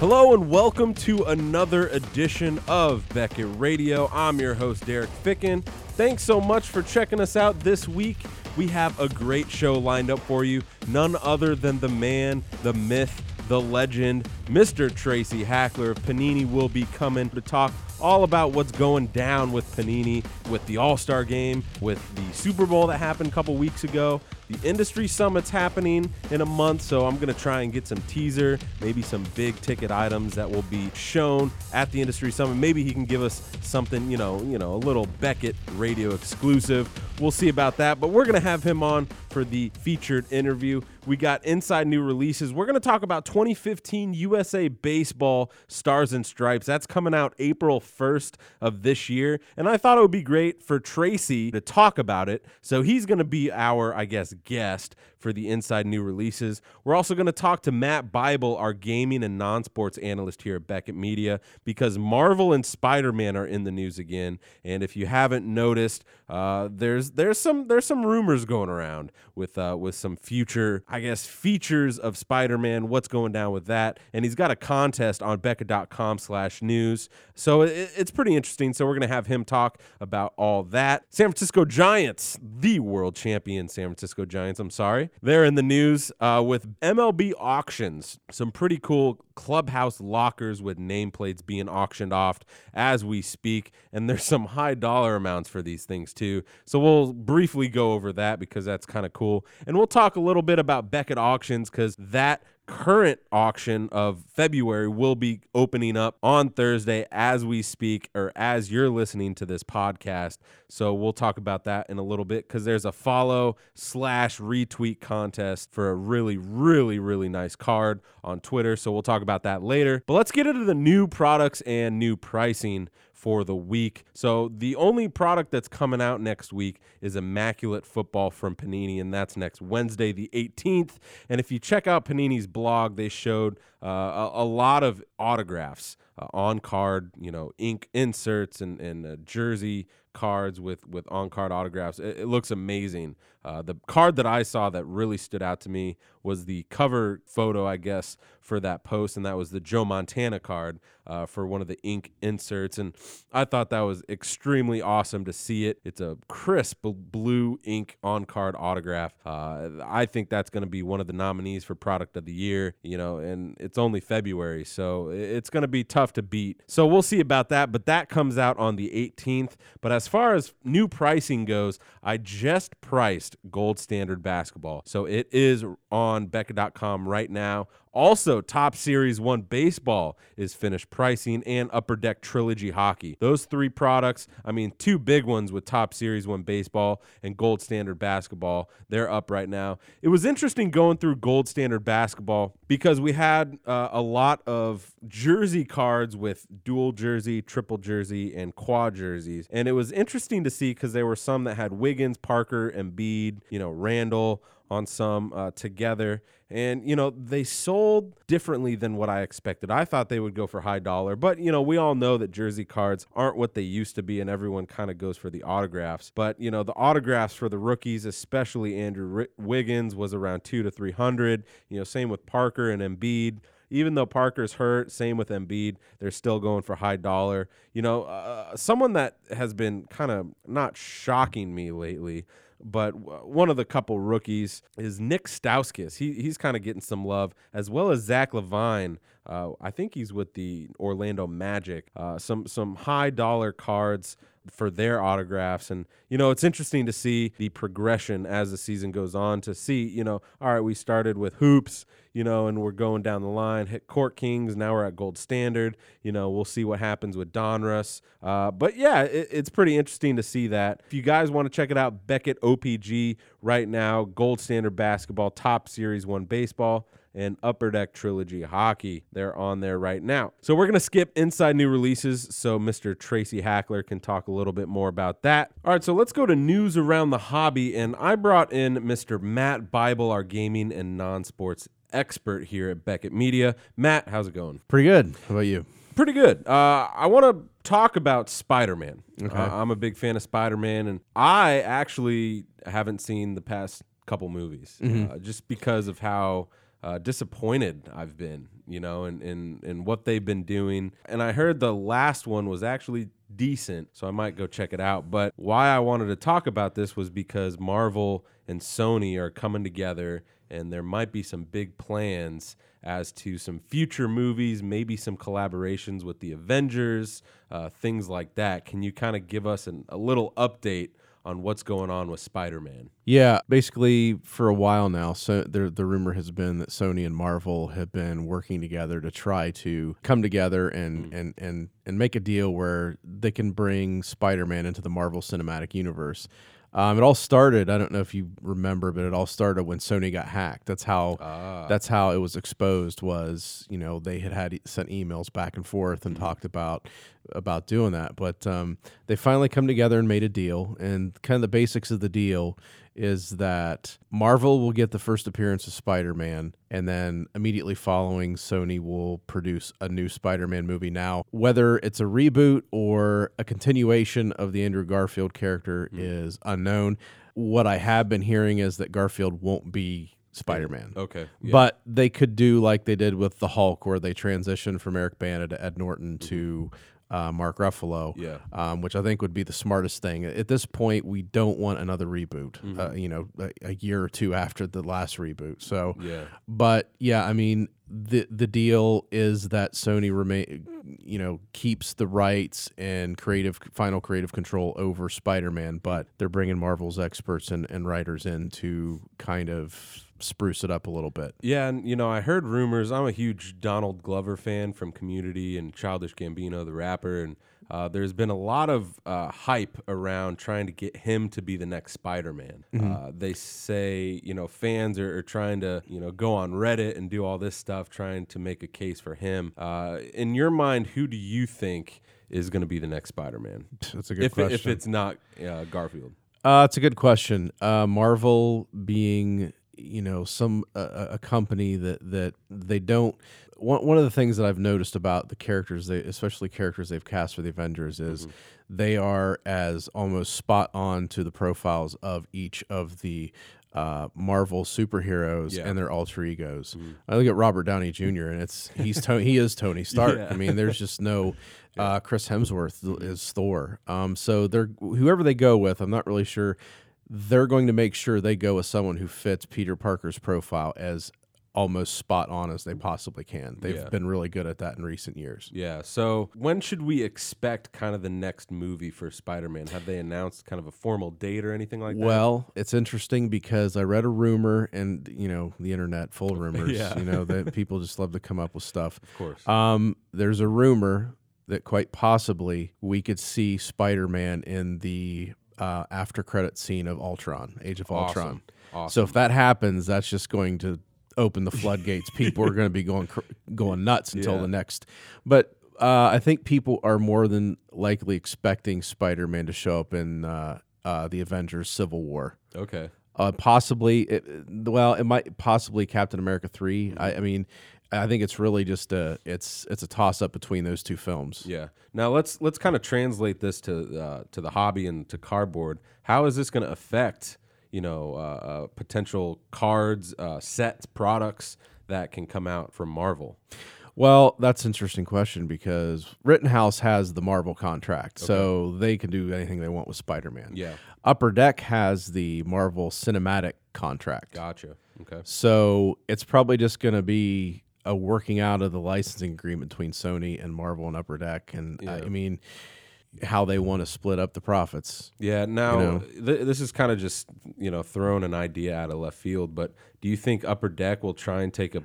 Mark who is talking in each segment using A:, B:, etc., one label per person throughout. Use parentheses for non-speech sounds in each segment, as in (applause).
A: Hello and welcome to another edition of Beckett Radio. I'm your host, Derek Ficken. Thanks so much for checking us out this week. We have a great show lined up for you. None other than the man, the myth, the legend, Mr. Tracy Hackler of Panini will be coming to talk all about what's going down with Panini, with the All Star game, with the Super Bowl that happened a couple weeks ago. The industry summit's happening in a month, so I'm going to try and get some teaser, maybe some big ticket items that will be shown at the industry summit. Maybe he can give us something, you know, you know, a little Beckett radio exclusive. We'll see about that, but we're going to have him on for the featured interview. We got inside new releases. We're going to talk about 2015 USA Baseball Stars and Stripes. That's coming out April 1st of this year, and I thought it would be great for Tracy to talk about it. So he's going to be our, I guess, guest for the inside new releases. We're also going to talk to Matt Bible, our gaming and non sports analyst here at Beckett Media, because Marvel and Spider Man are in the news again. And if you haven't noticed, uh, there's there's some there's some rumors going around with uh, with some future, I guess, features of Spider Man. What's going down with that? And he's got a contest on Beckett.com/news, so it, it's pretty interesting. So we're going to have him talk about all that. San Francisco Giants, the world champion San Francisco Giants. I'm sorry. They're in the news uh, with MLB auctions. Some pretty cool clubhouse lockers with nameplates being auctioned off as we speak. And there's some high dollar amounts for these things too. So we'll briefly go over that because that's kind of cool. And we'll talk a little bit about Beckett auctions because that current auction of February will be opening up on Thursday as we speak or as you're listening to this podcast. So we'll talk about that in a little bit because there's a follow slash retweet contest for a really, really, really nice card on Twitter. So we'll talk about that later. But let's get into the new products and new pricing for the week. So the only product that's coming out next week is Immaculate Football from Panini, and that's next Wednesday, the 18th. And if you check out Panini's blog, they showed uh, a, a, lot of autographs uh, on card, you know, ink inserts and, and uh, jersey cards with with on card autographs. It, it, looks amazing. Uh, the card that I saw that really stood out to me was the cover photo, I guess, for that post, and that was the Joe Montana card uh, for one of the ink inserts. And I thought that was extremely awesome to see it. It's a crisp blue ink on card autograph. I think that's going to be one of the nominees for product of the year, you know, and it's only February, so it's going to be tough to beat. So we'll see about that, but that comes out on the 18th. But as far as new pricing goes, I just priced gold standard basketball. So it is on Beckett.com right now. Also, Topps Series 1 Baseball is finished pricing and Upper Deck Trilogy Hockey. Those three products, I mean, two big ones with Topps Series 1 Baseball and Gold Standard Basketball. They're up right now. It was interesting going through Gold Standard Basketball because we had uh, a lot of jersey cards with dual jersey, triple jersey, and quad jerseys. And it was interesting to see because there were some that had Wiggins, Parker, Embiid, you know, Randle on some uh, together. And, you know, they sold differently than what I expected. I thought they would go for high dollar, but, you know, we all know that jersey cards aren't what they used to be, and everyone kind of goes for the autographs. But, you know, the autographs for the rookies, especially Andrew Wiggins, was around two to 300. You know, same with Parker and Embiid even though Parker's hurt, same with Embiid, they're still going for high dollar. You know, uh, someone that has been kind of not shocking me lately but one of the couple rookies is Nick Stauskas. He he's kind of getting some love as well as Zach LaVine. Uh, I think he's with the Orlando Magic. Uh, some some high dollar cards for their autographs. And, you know, it's interesting to see the progression as the season goes on to see, you know, all right, we started with hoops, you know, and we're going down the line, hit Court Kings. Now we're at Gold Standard. You know, we'll see what happens with Donruss. Uh, but yeah, it, it's pretty interesting to see that. If you guys want to check it out, Beckett OPG right now, Gold Standard Basketball, Topps Series 1 Baseball and Upper Deck Trilogy Hockey. They're on there right now. So we're going to skip inside new releases so Mr. Tracy Hackler can talk a little bit more about that. All right, so let's go to news around the hobby. And I brought in Mr. Matt Bible, our gaming and non sports expert here at Beckett Media. Matt, how's it going?
B: Pretty good. How about you?
A: Pretty good. Uh, I want to talk about Spider Man. Okay. Uh, I'm a big fan of Spider Man, and I actually haven't seen the past couple movies mm-hmm. uh, just because of how uh, disappointed I've been, you know, in, in in what they've been doing. And I heard the last one was actually decent, so I might go check it out. But why I wanted to talk about this was because Marvel and Sony are coming together, and there might be some big plans as to some future movies, maybe some collaborations with the Avengers, uh, things like that. Can you kind of give us an, a little update on what's going on with Spider-Man?
B: Yeah, basically for a while now, so the the rumor has been that Sony and Marvel have been working together to try to come together and hmm. and and and make a deal where they can bring Spider-Man into the Marvel Cinematic Universe. Um, it all started. I don't know if you remember, but it all started when Sony got hacked. That's how.
A: Ah.
B: That's how it was exposed. Was you know they had had sent emails back and forth and talked about about doing that, but um, they finally come together and made a deal. And kind of the basics of the deal is that Marvel will get the first appearance of Spider Man, and then immediately following, Sony will produce a new Spider Man movie. Now, whether it's a reboot or a continuation of the Andrew Garfield character hmm. is unknown. What I have been hearing is that Garfield won't be Spider Man.
A: Okay. yeah.
B: But they could do like they did with the Hulk, where they transitioned from Eric Bana to Ed Norton to mm-hmm. Uh, Mark Ruffalo.
A: Yeah.
B: um, which I think would be the smartest thing. At this point, we don't want another reboot. Uh, you know, a, a year or two after the last reboot. So,
A: Yeah.
B: but yeah, I mean, the the deal is that Sony remain, you know, keeps the rights and creative final creative control over Spider-Man, but they're bringing Marvel's experts and, and writers in to kind of spruce it up a little bit.
A: Yeah, and you know, I heard rumors. I'm a huge Donald Glover fan from Community and Childish Gambino, the rapper, and uh, there's been a lot of uh, hype around trying to get him to be the next Spider-Man. Uh, they say, you know, fans are, are trying to, you know, go on Reddit and do all this stuff, trying to make a case for him. Uh, in your mind, who do you think is going to be the next Spider-Man?
B: That's a good
A: If,
B: question.
A: if it's not uh, Garfield.
B: Uh, it's a good question. Uh, Marvel being, you know, some uh, a company that that they don't. One one of the things that I've noticed about the characters, they especially characters they've cast for the Avengers, is they are as almost spot on to the profiles of each of the. Uh, Marvel superheroes
A: Yeah.
B: and their alter egos. I look at Robert Downey Jr. and it's he's to- he is Tony (laughs) Stark.
A: Yeah.
B: I mean, there's just no (laughs) uh, Chris Hemsworth is Thor. Um, so they're whoever they go with. I'm not really sure. They're going to make sure they go with someone who fits Peter Parker's profile as almost spot on as they possibly can. They've
A: Yeah.
B: been really good at that in recent years.
A: Yeah. So when should we expect kind of the next movie for Spider-Man? Have they announced kind of a formal date or anything like that?
B: Well, it's interesting because I read a rumor, and you know the internet full of (laughs) rumors.
A: Yeah.
B: You know that people just love to come up with stuff.
A: of course.
B: Um, there's a rumor that quite possibly we could see Spider-Man in the uh, after credit scene of Ultron, Age of Ultron.
A: Awesome.
B: So if that happens, that's just going to open the floodgates. (laughs) People are going to be going cr- going nuts until
A: Yeah.
B: the next. But uh, I think people are more than likely expecting Spider-Man to show up in uh, uh, the Avengers: Civil War.
A: okay.
B: Uh, possibly, it, well, it might possibly Captain America 3 I, I mean, I think it's really just a it's it's a toss up between those two films.
A: Yeah. Now let's let's kind of translate this to uh, to the hobby and to cardboard. How is this going to affect you know uh, uh, potential cards, uh, sets, products that can come out from Marvel?
B: Well, that's an interesting question because Rittenhouse has the Marvel contract, so they can do anything they want with Spider-Man.
A: Yeah.
B: Upper Deck has the Marvel Cinematic contract.
A: Gotcha. Okay.
B: So it's probably just going to be a working out of the licensing agreement between Sony and Marvel and Upper Deck, and I, I mean how they want to split up the profits.
A: Yeah. Now
B: know?
A: th- this is kind of just you know throwing an idea out of left field, but do you think Upper Deck will try and take a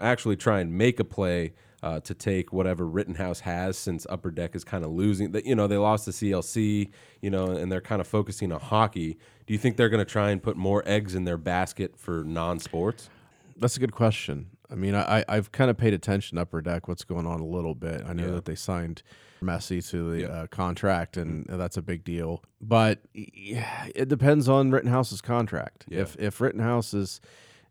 A: actually try and make a play? Uh, to take whatever Rittenhouse has, since Upper Deck is kind of losing, that you know they lost the CLC, you know, and they're kind of focusing on hockey. Do you think they're going to try and put more eggs in their basket for non-sports?
B: That's a good question. I mean, I, I've kind of paid attention to Upper Deck, what's going on a little bit. I know
A: Yeah.
B: that they signed Messi to the
A: Yeah.
B: uh, contract, and that's a big deal. But yeah, it depends on Rittenhouse's contract. If if Rittenhouse is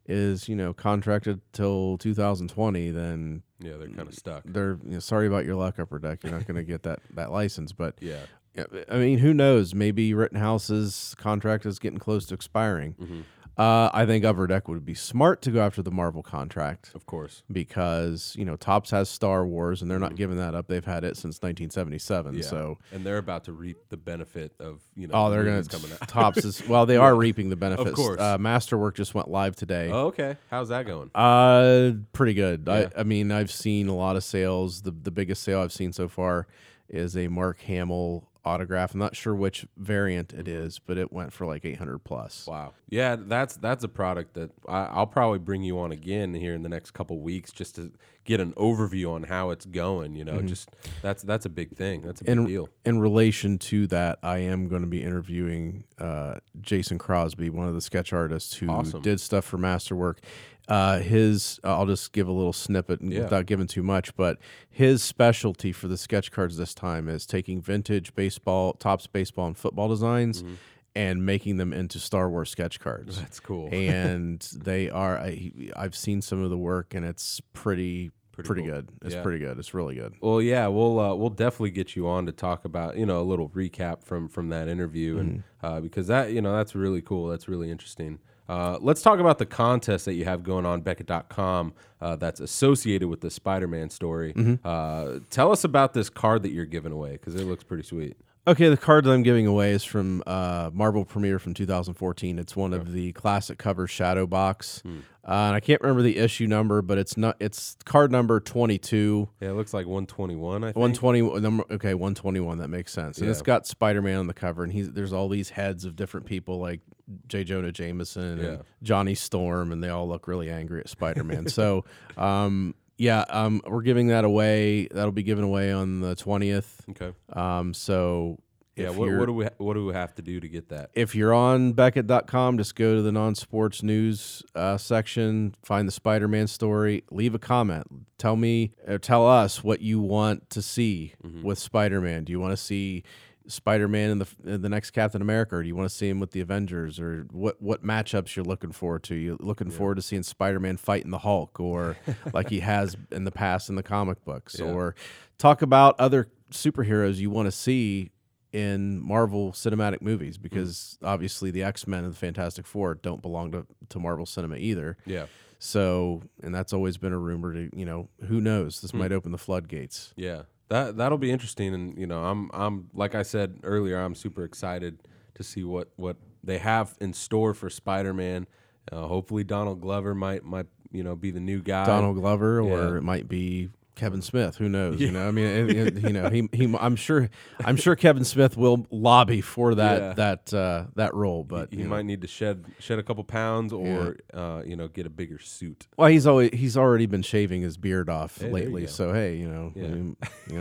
B: is you know contracted till 2020, then
A: Yeah, they're kind of stuck.
B: they're you know, sorry about your luck, Upper Deck. You're not going to get that that license. But
A: Yeah,
B: yeah, I mean, who knows? Maybe Rittenhouse's contract is getting close to expiring. Uh, I think Upper Deck would be smart to go after the Marvel contract
A: Of course.
B: because you know Topps has Star Wars and they're not giving that up. They've had it since 1977.
A: Mm-hmm. Yeah.
B: So
A: and they're about to reap the benefit of you know.
B: oh, they're
A: coming out. (laughs)
B: Topps is well, they (laughs) are reaping the benefits.
A: Of course.
B: uh, Masterwork just went live today.
A: Oh, okay. How's that going?
B: Uh, pretty good.
A: Yeah.
B: I, I mean, I've seen a lot of sales. The the biggest sale I've seen so far is a Mark Hamill autograph. I'm not sure which variant it is, but it went for like 800 plus.
A: Wow. Yeah, that's that's a product that I, I'll probably bring you on again here in the next couple weeks just to get an overview on how it's going. You know, just that's that's a big thing. That's a big
B: in,
A: deal.
B: in relation to that, I am going to be interviewing uh, Jason Crosby, one of the sketch artists who
A: Awesome.
B: did stuff for Masterwork. Uh, his, I'll just give a little snippet
A: Yeah.
B: without giving too much, but his specialty for the sketch cards this time is taking vintage baseball, Topps baseball and football designs,
A: Mm-hmm.
B: and making them into Star Wars sketch cards.
A: That's cool. (laughs)
B: and they are, I, I've seen some of the work, and it's pretty,
A: Pretty
B: pretty,
A: cool.
B: good. It's
A: Yeah.
B: pretty good. It's really good.
A: Well, yeah, we'll uh, we'll definitely get you on to talk about you know a little recap from from that interview, and uh, because that you know that's really cool. That's really interesting. Uh, let's talk about the contest that you have going on Beckett.com uh, that's associated with the Spider-Man story. Uh, tell us about this card that you're giving away because it looks pretty sweet.
B: Okay, the card that I'm giving away is from uh, Marvel Premiere from 2014. It's one of the classic cover Shadow Box, uh, and I can't remember the issue number, but it's not. It's card number 22,
A: Yeah, it looks like 121. I think.
B: 120. Number okay, 121. That makes sense. And it's got Spider Man on the cover, and he's there's all these heads of different people like J. Jonah Jameson
A: Yeah.
B: and Johnny Storm, and they all look really angry at Spider Man. so, (laughs) um, yeah, um, we're giving that away. That'll be given away on the 20th.
A: Okay.
B: Um, so
A: Yeah. What, what do we what do we have to do to get that?
B: if you're on Beckett.com, just go to the non sports news uh, section, find the Spider Man story, leave a comment. Tell me, or tell us what you want to see with Spider Man. Do you want to see Spider Man in the in the next Captain America, or do you want to see him with the Avengers, or what what matchups you're looking forward to? You looking forward to seeing Spider Man fighting the Hulk, or (laughs) like he has in the past in the comic books,
A: Yeah.
B: or talk about other superheroes you want to see in Marvel cinematic movies mm. because obviously the X Men and the Fantastic Four don't belong to, to Marvel cinema either.
A: Yeah.
B: So, and that's always been a rumor to, you know, who knows? This hmm. might open the floodgates.
A: Yeah, that that'll be interesting, and you know, I'm I'm like I said earlier, I'm super excited to see what what they have in store for Spider-Man. Uh, hopefully, Donald Glover might might you know be the new guy.
B: Donald Glover, or it might be Kevin Smith. Who knows? You know, I mean, you know, he, (laughs) he, I'm sure, I'm sure Kevin Smith will lobby for that
A: Yeah.
B: that uh, that role. But
A: he
B: you know.
A: might need to shed shed a couple pounds, or uh, you know, get a bigger suit.
B: well, he's always he's already been shaving his beard off
A: you
B: lately. So hey, you know, I
A: Yeah.
B: mean, you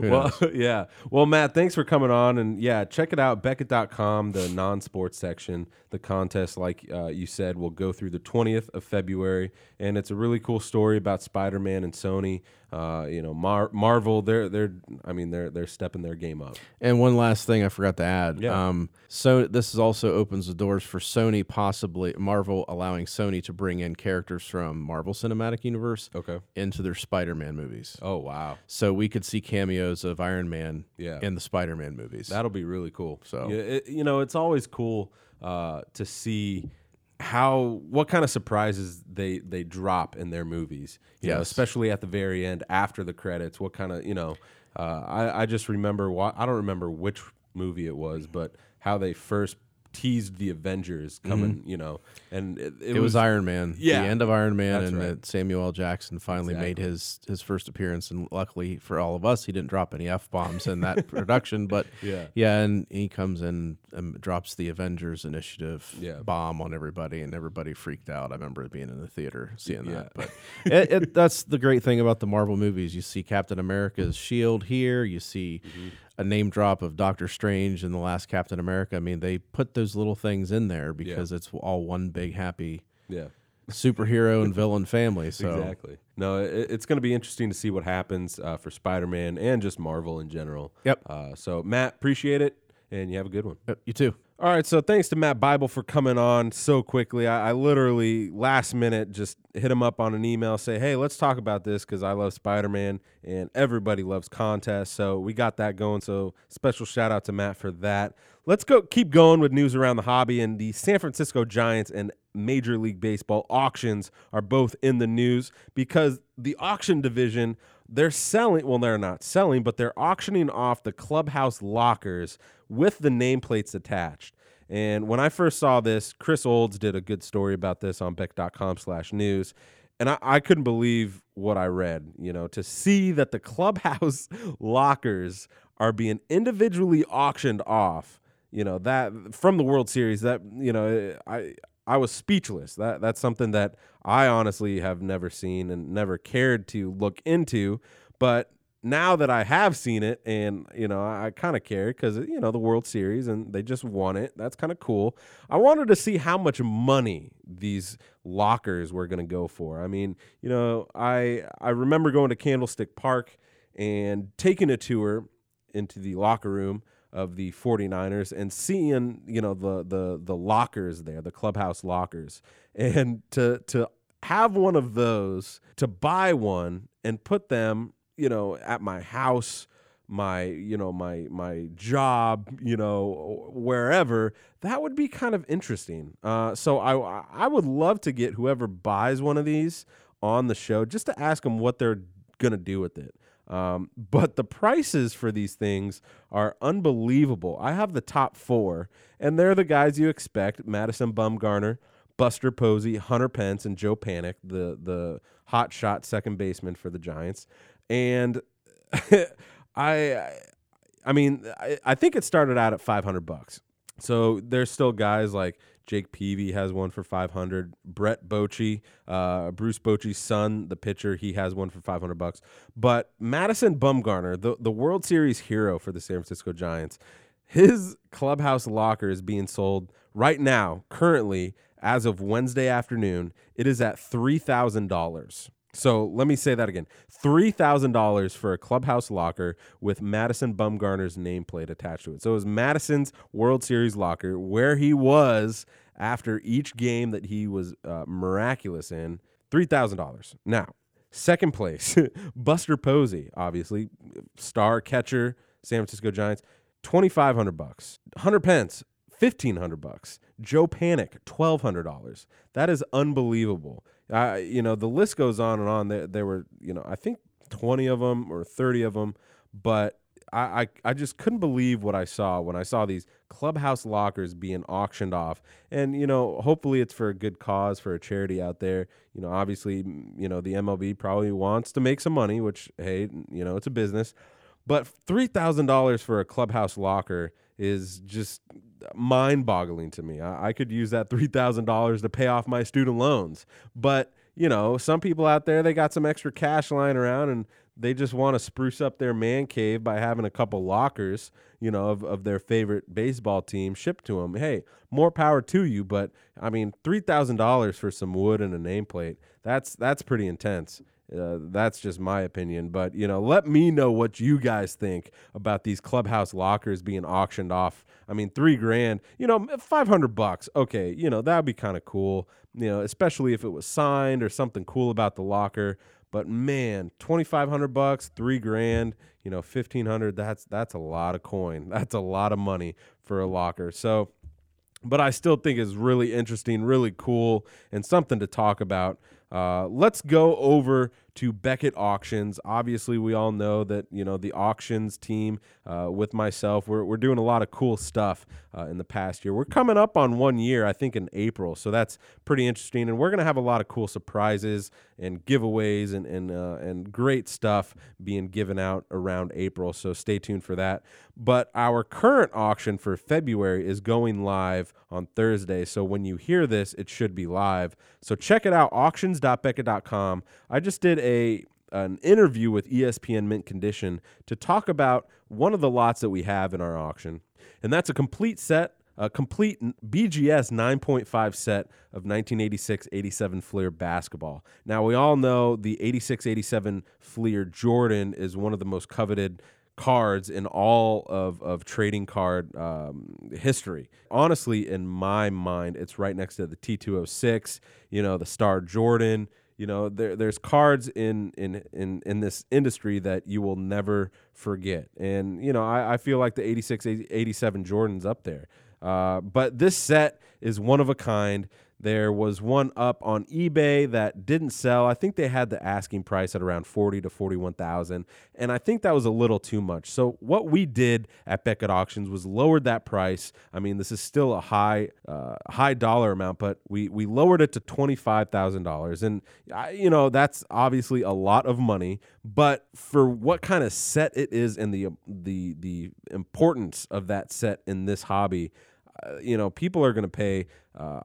B: know, (laughs)
A: well, (laughs) yeah. Well, Matt, thanks for coming on. And yeah, check it out Beckett.com, the non sports section. The contest, like uh, you said, will go through the 20th of February. And it's a really cool story about Spider Man and Sony. Uh, you know, Mar- Marvel, they're, they're, I mean, they're, they're stepping their game up.
B: And one last thing I forgot to add.
A: Yeah.
B: Um, so this is also opens the doors for Sony, possibly Marvel allowing Sony to bring in characters from Marvel Cinematic Universe
A: Okay.
B: into their Spider-Man movies.
A: Oh, wow.
B: So we could see cameos of Iron Man
A: Yeah.
B: in the Spider-Man movies.
A: That'll be really cool.
B: So-
A: yeah, it, you know, it's always cool uh, to see how what kind of surprises they they drop in their movies. You know, especially at the very end after the credits. What kind of you know? Uh, I I just remember wa- I don't remember which movie it was, but how they first teased the Avengers coming. You know, and it, it,
B: Mm-hmm. it was, Iron Man.
A: Yeah.
B: the end of Iron Man,
A: That's
B: and
A: right.
B: that Samuel L. Jackson finally made his his first appearance. And luckily for all of us, he didn't drop any f bombs in that (laughs) production. But (laughs)
A: Yeah.
B: yeah, and he comes in and drops the Avengers Initiative
A: Yeah.
B: bomb on everybody, and everybody freaked out. I remember being in the theater seeing
A: Yeah.
B: that. But (laughs) it, it, that's the great thing about the Marvel movies. You see Captain America's shield here. You see
A: Mm-hmm.
B: A name drop of Doctor Strange in the last Captain America. I mean, they put those little things in there because it's all one big happy
A: yeah.
B: superhero and villain family. So
A: Exactly. No, it, it's going to be interesting to see what happens uh, for Spider-Man and just Marvel in general.
B: Yep.
A: Uh, so, Matt, appreciate it, and you have a good one.
B: Yep, you too.
A: All right, so thanks to Matt Bible for coming on so quickly. I, I literally last minute just hit him up on an email, say, "Hey, let's talk about this because I love Spider Man and everybody loves contests." So we got that going. So special shout out to Matt for that. Let's go keep going with news around the hobby and the San Francisco Giants and Major League Baseball auctions are both in the news because the auction division they're selling well they're not selling but they're auctioning off the clubhouse lockers with the nameplates attached. And when i first saw this chris olds did a good story about this on beckett.com slash news and I, I couldn't believe what i read you know to see that the clubhouse (laughs) lockers are being individually auctioned off you know that from the world series that you know i I was speechless. That that's something that I honestly have never seen and never cared to look into. But now that I have seen it, and you know, I, I kind of care because you know the World Series and they just won it. That's kind of cool. I wanted to see how much money these lockers were going to go for. I mean, you know, I I remember going to Candlestick Park and taking a tour into the locker room of the 49ers and seeing, you know, the the the lockers there, the clubhouse lockers. And to to have one of those, to buy one and put them, you know, at my house, my, you know, my my job, you know, wherever, that would be kind of interesting. Uh, so I I would love to get whoever buys one of these on the show just to ask them what they're gonna do with it. Um, but the prices for these things are unbelievable. I have the top four, and they're the guys you expect: Madison Bumgarner, Buster Posey, Hunter Pence, and Joe Panik, the the hot shot second baseman for the Giants. And (laughs) I, I mean, I, I think it started out at five hundred bucks. So there's still guys like Jake Peavy has one for 500. Brett Bochy, uh, Bruce Bochy's son, the pitcher, he has one for 500 bucks. But Madison Bumgarner, the, the World Series hero for the San Francisco Giants, his clubhouse locker is being sold right now, currently, as of Wednesday afternoon. It is at $3,000. So let me say that again $3,000 for a clubhouse locker with Madison Bumgarner's nameplate attached to it. So it was Madison's World Series locker where he was after each game that he was uh, miraculous in. $3,000. Now, second place, (laughs) Buster Posey, obviously, star catcher, San Francisco Giants, 2500 bucks. Hunter Pence, fifteen hundred bucks. Joe Panik, twelve hundred dollars. That is unbelievable. Uh, you know, the list goes on and on. There, there were, you know, I think twenty of them or thirty of them, but I, I, I just couldn't believe what I saw when I saw these clubhouse lockers being auctioned off. And, you know, hopefully it's for a good cause, for a charity out there. You know, obviously, you know, the MLB probably wants to make some money, which, hey, you know, it's a business. But $3,000 for a clubhouse locker is just mind boggling to me. I, I, could use that $3,000 to pay off my student loans. But, you know, some people out there, they got some extra cash lying around and they just want to spruce up their man cave by having a couple lockers, you know, of, of their favorite baseball team shipped to them. Hey, more power to you. But I mean, $3,000 for some wood and a nameplate, that's, that's pretty intense. Uh, that's just my opinion. But, you know, let me know what you guys think about these clubhouse lockers being auctioned off. I mean, three grand, you know, 500 bucks. Okay. You know, that'd be kind of cool, you know, especially if it was signed or something cool about the locker. But man, 2500 bucks, three grand, you know, 1500, that's, that's a lot of coin. (laughs) That's a lot of money for a locker. So, but I still think is really interesting, really cool, and something to talk about. Uh, let's go over to Beckett Auctions. Obviously, we all know that you know the auctions team uh, with myself. We're we're doing a lot of cool stuff uh, in the past year. We're coming up on one year, I think, in April, so that's pretty interesting. And we're gonna have a lot of cool surprises and giveaways and and uh, and great stuff being given out around April. So stay tuned for that. But our current auction for February is going live on Thursday. So when you hear this, it should be live. So check it out, auctions.beckett.com. I just did a an interview with ESPN Mint Condition to talk about one of the lots that we have in our auction. And that's a complete set, a complete BGS 9.5 set of 1986 87 Fleer basketball. Now, we all know the 86 87 Fleer Jordan is one of the most coveted cards in all of, of trading card um, history. Honestly, in my mind, it's right next to the T206, you know, the Star Jordan. You know, there, there's cards in, in, in, in this industry that you will never forget. And, you know, I, I feel like the 86, 87 Jordan's up there. Uh, but this set is one of a kind. There was one up on eBay that didn't sell. I think they had the asking price at around 40 to 41,000, and I think that was a little too much. So what we did at Beckett Auctions was lowered that price. I mean, this is still a high uh, high dollar amount, but we we lowered it to $25,000 and I, you know, that's obviously a lot of money, but for what kind of set it is and the the the importance of that set in this hobby, uh, you know, people are going to pay uh,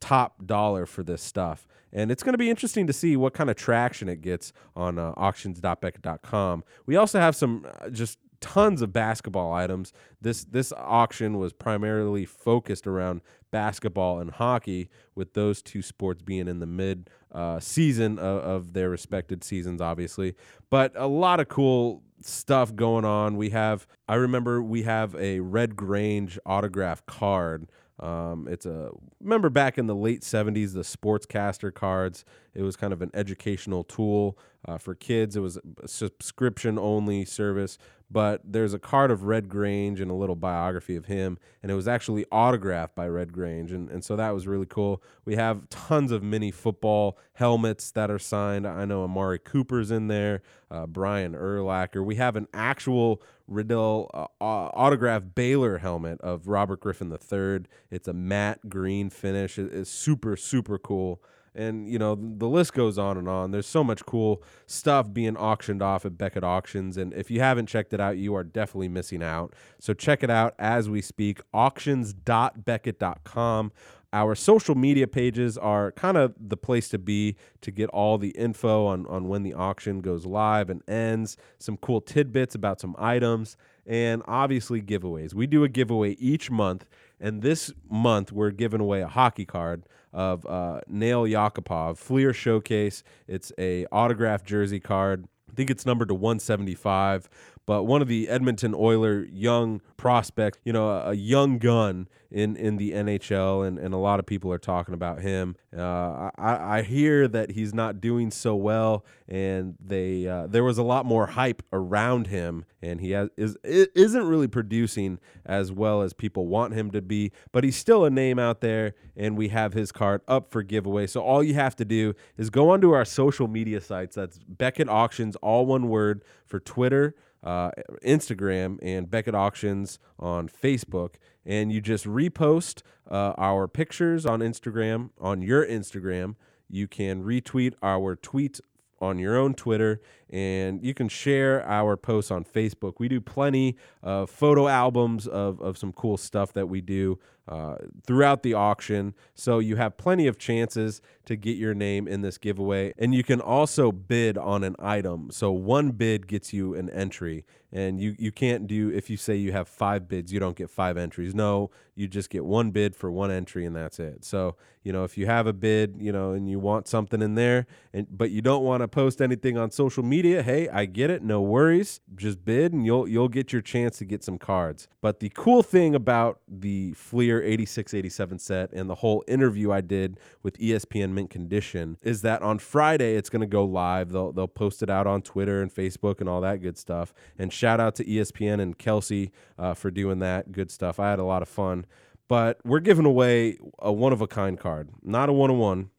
A: top dollar for this stuff. And it's going to be interesting to see what kind of traction it gets on uh, auctions.beckett.com. We also have some uh, just tons of basketball items. This this auction was primarily focused around basketball and hockey, with those two sports being in the mid uh, season of, of, their respected seasons, obviously. But a lot of cool stuff going on. We have, I remember we have a Red Grange autograph card. Um, it's a remember back in the late 70s the sportscaster cards it was kind of an educational tool uh, for kids it was a subscription only service but there's a card of red grange and a little biography of him and it was actually autographed by red grange and, and so that was really cool we have tons of mini football helmets that are signed i know amari cooper's in there uh, brian urlacher we have an actual Riddell uh, autograph Baylor helmet of Robert Griffin III. It's a matte green finish. It's super super cool. And you know the list goes on and on. There's so much cool stuff being auctioned off at Beckett Auctions, and if you haven't checked it out, you are definitely missing out. So check it out as we speak. Auctions.beckett.com. Our social media pages are kind of the place to be to get all the info on, on when the auction goes live and ends, some cool tidbits about some items, and obviously giveaways. We do a giveaway each month, and this month we're giving away a hockey card of uh, Nail Yakupov Fleer Showcase. It's a autographed jersey card. I think it's numbered to 175 but one of the Edmonton Oiler young prospects, you know, a, a, young gun in, in the NHL, and, and a lot of people are talking about him. Uh, I, I hear that he's not doing so well, and they uh, there was a lot more hype around him, and he has, is isn't really producing as well as people want him to be. But he's still a name out there, and we have his card up for giveaway. So all you have to do is go onto our social media sites. That's Beckett Auctions, all one word for Twitter uh, Instagram and Beckett Auctions on Facebook, and you just repost uh, our pictures on Instagram on your Instagram. You can retweet our tweet on your own Twitter, and you can share our posts on Facebook. We do plenty of photo albums of, of some cool stuff that we do uh, throughout the auction. So you have plenty of chances to get your name in this giveaway. And you can also bid on an item. So one bid gets you an entry. And you, you can't do, if you say you have five bids, you don't get five entries. No, you just get one bid for one entry and that's it. So, you know, if you have a bid, you know, and you want something in there, and but you don't want to post anything on social media, hey, I get it. No worries. Just bid and you'll you'll get your chance to get some cards. But the cool thing about the Fleer 86 87 set and the whole interview I did with ESPN Mint Condition is that on Friday it's going to go live. They'll, they'll post it out on Twitter and Facebook and all that good stuff. And shout out to ESPN and Kelsey uh, for doing that good stuff. I had a lot of fun. But we're giving away a one of a kind card, not a one on one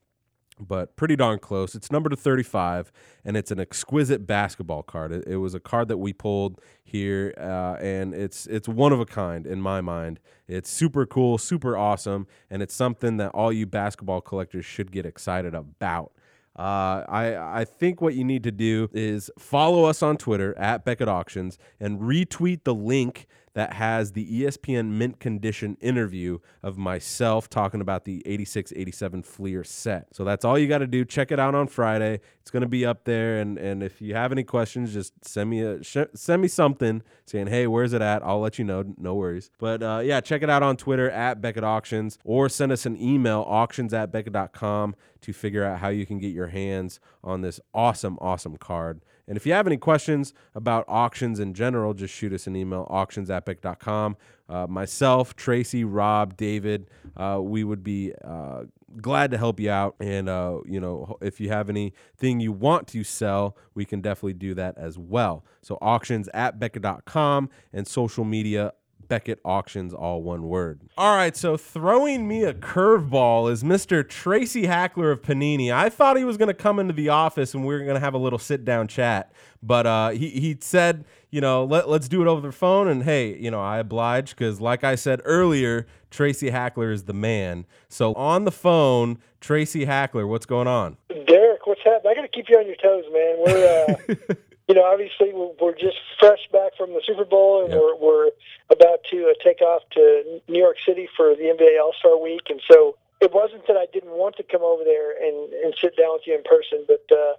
A: but pretty darn close. It's number to 35, and it's an exquisite basketball card. It, it was a card that we pulled here, uh, and it's it's one of a kind in my mind. It's super cool, super awesome, and it's something that all you basketball collectors should get excited about. Uh, I I think what you need to do is follow us on Twitter at Beckett Auctions and retweet the link that has the ESPN mint condition interview of myself talking about the 86 87 Fleer set. So that's all you got to do. Check it out on Friday. It's going to be up there and and if you have any questions just send me a sh- send me something saying, "Hey, where's it at?" I'll let you know. No worries. But uh, yeah, check it out on Twitter at Beckett Auctions or send us an email auctions at beckett.com to figure out how you can get your hands on this awesome awesome card And if you have any questions about auctions in general, just shoot us an email, auctionsepic.com. Uh, myself, Tracy, Rob, David, uh, we would be uh, glad to help you out. And, uh, you know, if you have anything you want to sell, we can definitely do that as well. So auctions at Beckett.com and social media Beckett Auctions, all one word. All right, so throwing me a curveball is Mr. Tracy Hackler of Panini. I thought he was going to come into the office and we were going to have a little sit down chat, but uh, he, he said, you know, let, let's do it over the phone. And hey, you know, I oblige because, like I said earlier, Tracy Hackler is the man. So on the phone, Tracy Hackler, what's going on?
C: Derek, what's happening? I got to keep you on your toes, man. We're. Uh... (laughs) you know, obviously we're just fresh back from the Super Bowl, and we're, we're about to uh, take off to New York City for the NBA All Star Week, and so it wasn't that I didn't want to come over there and, and sit down with you in person, but uh,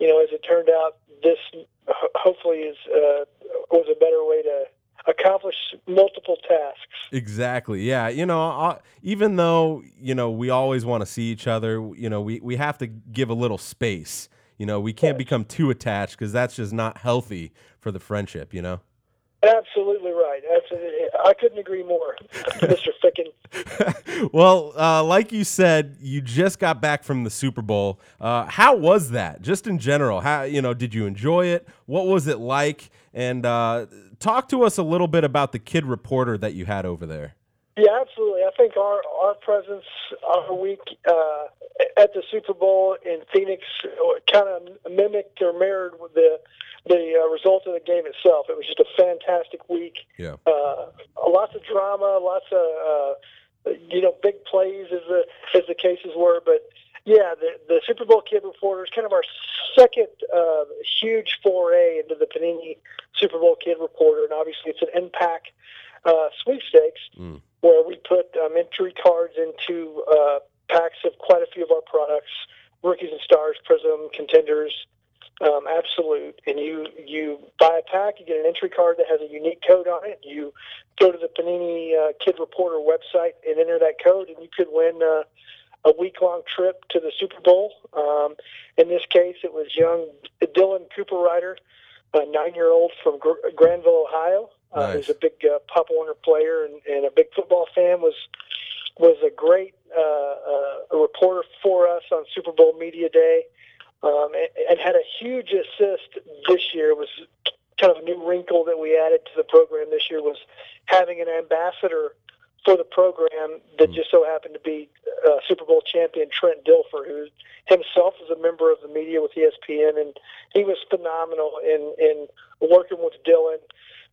C: you know, as it turned out, this hopefully is uh, was a better way to accomplish multiple tasks.
A: Exactly. Yeah. You know, uh, even though you know we always want to see each other, you know, we we have to give a little space you know, we can't become too attached because that's just not healthy for the friendship. You know.
C: Absolutely right. Absolutely. I couldn't agree more, Mr. Ficken. (laughs)
A: well, uh, like you said, you just got back from the Super Bowl. Uh, how was that, just in general? How you know? Did you enjoy it? What was it like? And uh, talk to us a little bit about the kid reporter that you had over there.
C: Yeah, absolutely. I think our our presence our week uh, at the Super Bowl in Phoenix kind of mimicked or mirrored the the uh, result of the game itself. It was just a fantastic week.
A: Yeah.
C: Uh, lots of drama, lots of uh, you know big plays as the as the cases were, but. Yeah, the, the Super Bowl Kid Reporter is kind of our second uh, huge foray into the Panini Super Bowl Kid Reporter, and obviously it's an impact uh, sweepstakes mm. where we put um, entry cards into uh, packs of quite a few of our products, rookies and stars, Prism, contenders, um, absolute. And you you buy a pack, you get an entry card that has a unique code on it. You go to the Panini uh, Kid Reporter website and enter that code, and you could win. Uh, a week long trip to the Super Bowl. Um, in this case, it was young Dylan Cooperrider, a nine year old from Gr- Granville, Ohio, uh, nice. who's a big uh, Pop Warner player and, and a big football fan, was was a great uh, uh, reporter for us on Super Bowl Media Day, um, and, and had a huge assist this year. It was kind of a new wrinkle that we added to the program this year was having an ambassador for the program that mm. just so happened to be uh, Super Bowl champion Trent Dilfer, who himself is a member of the media with ESPN, and he was phenomenal in in working with Dylan,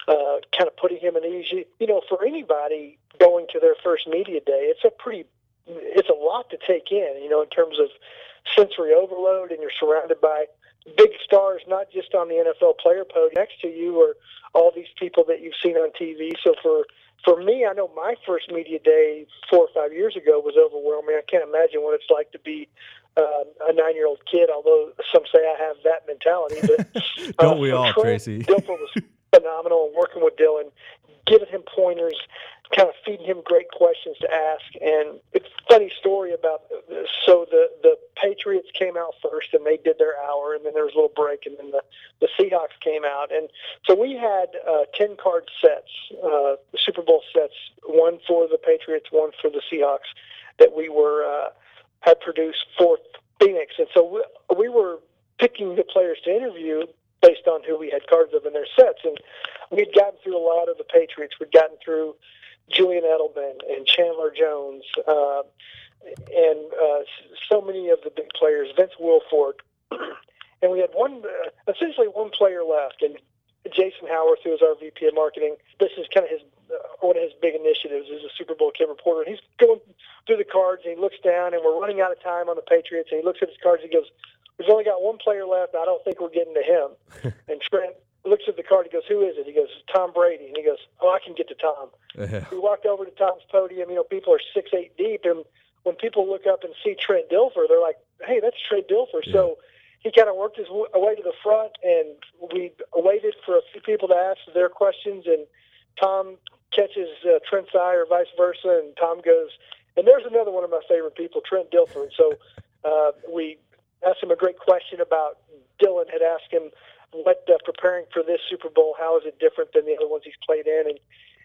C: uh, kind of putting him in easy. You know, for anybody going to their first media day, it's a pretty it's a lot to take in, you know, in terms of sensory overload, and you're surrounded by big stars, not just on the NFL player podium. Next to you are all these people that you've seen on TV. So for for me, I know my first media day four or five years ago was overwhelming. I can't imagine what it's like to be uh, a nine-year-old kid. Although some say I have that mentality, but (laughs)
A: don't uh, we all, Trent, Tracy?
C: Dilfer was phenomenal, working with Dylan, giving him pointers, kind of feeding him great questions to ask. And it's a funny story about. So the, the Patriots came out first and they did their hour, and then there was a little break, and then the, the Seahawks came out. And so we had uh, 10 card sets, uh, Super Bowl sets, one for the Patriots, one for the Seahawks, that we were uh, had produced for Phoenix. And so we, we were picking the players to interview based on who we had cards of in their sets. And we'd gotten through a lot of the Patriots. We'd gotten through Julian Edelman and Chandler Jones, uh, and uh, so many of the big players, Vince Wilfork, (clears throat) and we had one, uh, essentially one player left, and Jason Howarth, who is our VP of marketing. This is kind of his uh, one of his big initiatives is a Super Bowl kid reporter. And he's going through the cards, and he looks down, and we're running out of time on the Patriots, and he looks at his cards, and he goes, "We've only got one player left. I don't think we're getting to him." (laughs) and Trent looks at the card. He goes, "Who is it?" He goes, "Tom Brady." And he goes, "Oh, I can get to Tom." Yeah. We walked over to Tom's podium. You know, people are six, eight deep, and when people look up and see Trent Dilfer, they're like, "Hey, that's Trent Dilfer." Yeah. So he kind of worked his way to the front, and we waited for a few people to ask their questions, and Tom catches uh, Trent's eye or vice versa, and Tom goes, and there's another one of my favorite people, Trent Dilfer. And so uh, we asked him a great question about Dylan had asked him what uh, preparing for this Super Bowl, how is it different than the other ones he's played in, and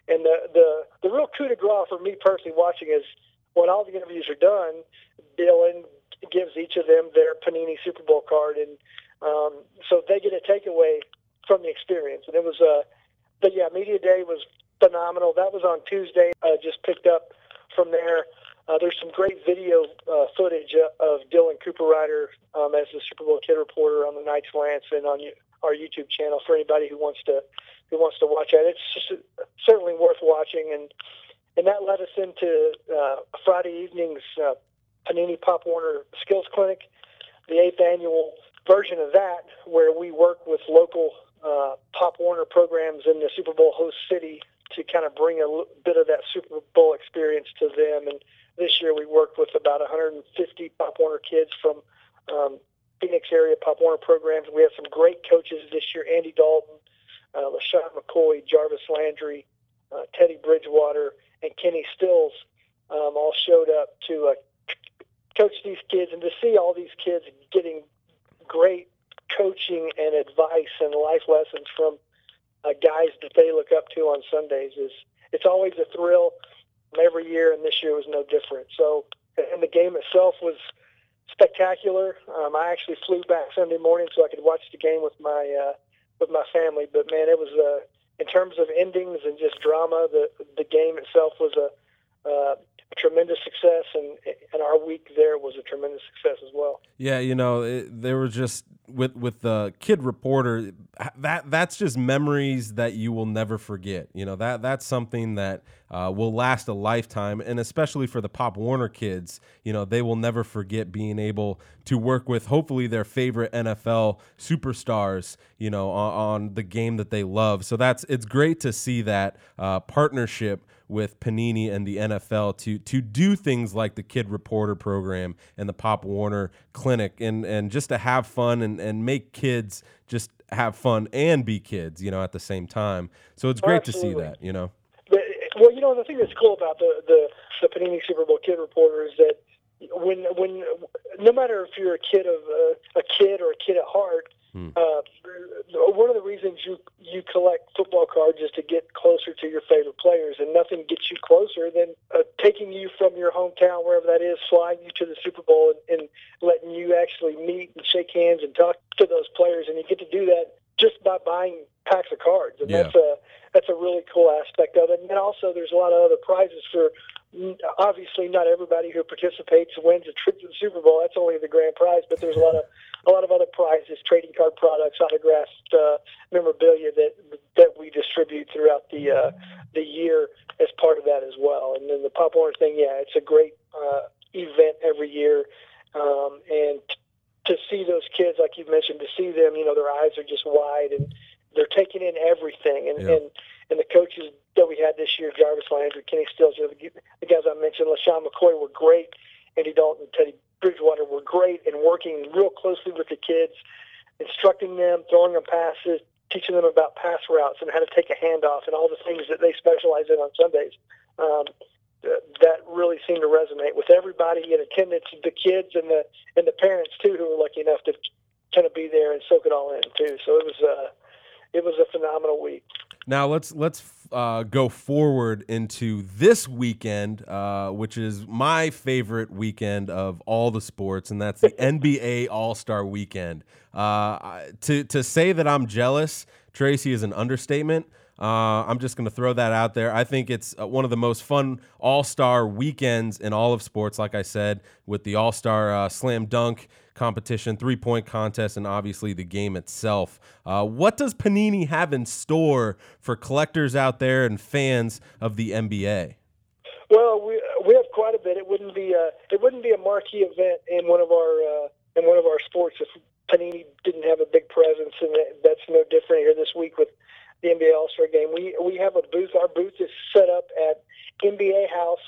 C: and the the the real coup de grace for me personally watching is when all the interviews are done, Dylan gives each of them their Panini Super Bowl card, and um, so they get a takeaway from the experience. And it was, uh, but yeah, media day was phenomenal. That was on Tuesday. Uh, just picked up from there. Uh, there's some great video uh, footage of Dylan Cooperrider um, as the Super Bowl kid reporter on the Knights Lance and on our YouTube channel for anybody who wants to who wants to watch it. It's just certainly worth watching, and and that led us into uh, Friday evening's uh, Panini Pop Warner Skills Clinic, the eighth annual version of that, where we work with local uh, Pop Warner programs in the Super Bowl host city to kind of bring a bit of that Super Bowl experience to them. And this year we worked with about 150 Pop Warner kids from um, Phoenix area Pop Warner programs. We have some great coaches this year: Andy Dalton, uh, LeSean McCoy, Jarvis Landry, uh, Teddy Bridgewater, and Kenny Stills um, all showed up to uh, coach these kids, and to see all these kids getting great coaching and advice and life lessons from uh, guys that they look up to on Sundays is it's always a thrill every year, and this year was no different. So, and the game itself was spectacular. Um, I actually flew back Sunday morning so I could watch the game with my uh, with my family. But man, it was uh, in terms of endings and just drama. The the game itself was a uh, tremendous success, and and our week there was a tremendous success as well.
A: Yeah, you know, it, there was just with with the kid reporter that that's just memories that you will never forget. You know that that's something that uh, will last a lifetime, and especially for the Pop Warner kids, you know they will never forget being able to work with hopefully their favorite NFL superstars. You know on, on the game that they love. So that's it's great to see that uh, partnership with Panini and the NFL to to do things like the Kid Reporter program and the Pop Warner Clinic and and just to have fun and and make kids just have fun and be kids, you know, at the same time. So it's great Absolutely. to see that, you know.
C: well, you know, the thing that's cool about the the the Panini Super Bowl Kid Reporter is that when when no matter if you're a kid of uh, a kid or a kid at heart, Hmm. Uh, one of the reasons you you collect football cards is to get closer to your favorite players, and nothing gets you closer than uh, taking you from your hometown, wherever that is, flying you to the Super Bowl, and, and letting you actually meet and shake hands and talk to those players, and you get to do that just by buying packs of cards, and yeah. that's a that's a really cool aspect of it. And then also, there's a lot of other prizes for obviously not everybody who participates wins a trip to the Super Bowl. That's only the grand prize, but there's a lot of a lot of other prizes, trading card products, autographed uh, memorabilia that that we distribute throughout the uh, the year as part of that as well. And then the Pop Warner thing, yeah, it's a great uh, event every year, um, and t- to see those kids, like you've mentioned, to see them, you know, their eyes are just wide and they're taking in everything, and yeah. and and the coaches that we had this year, Jarvis Landry, Kenny Stills, the, the guys I mentioned, LeSean McCoy were great. Andy Dalton, Teddy Bridgewater were great and working real closely with the kids, instructing them, throwing them passes, teaching them about pass routes and how to take a handoff and all the things that they specialize in on Sundays. Um, that really seemed to resonate with everybody in attendance, the kids and the and the parents too, who were lucky enough to kind of be there and soak it all in too. So it was uh, it was a phenomenal week.
A: Now let's let's uh, go forward into this weekend, uh, which is my favorite weekend of all the sports, and that's the (laughs) NBA All Star Weekend. Uh, to to say that I'm jealous, Tracy, is an understatement. Uh, I'm just going to throw that out there. I think it's uh, one of the most fun All Star weekends in all of sports. Like I said, with the All Star uh, Slam Dunk competition, three point contest, and obviously the game itself. Uh, what does Panini have in store for collectors out there and fans of the NBA?
C: Well, we we have quite a bit. It wouldn't be a it wouldn't be a marquee event in one of our uh, in one of our sports if Panini didn't have a big presence, and that's no different here this week with the NBA All Star Game. We we have a booth. Our booth is set up at NBA House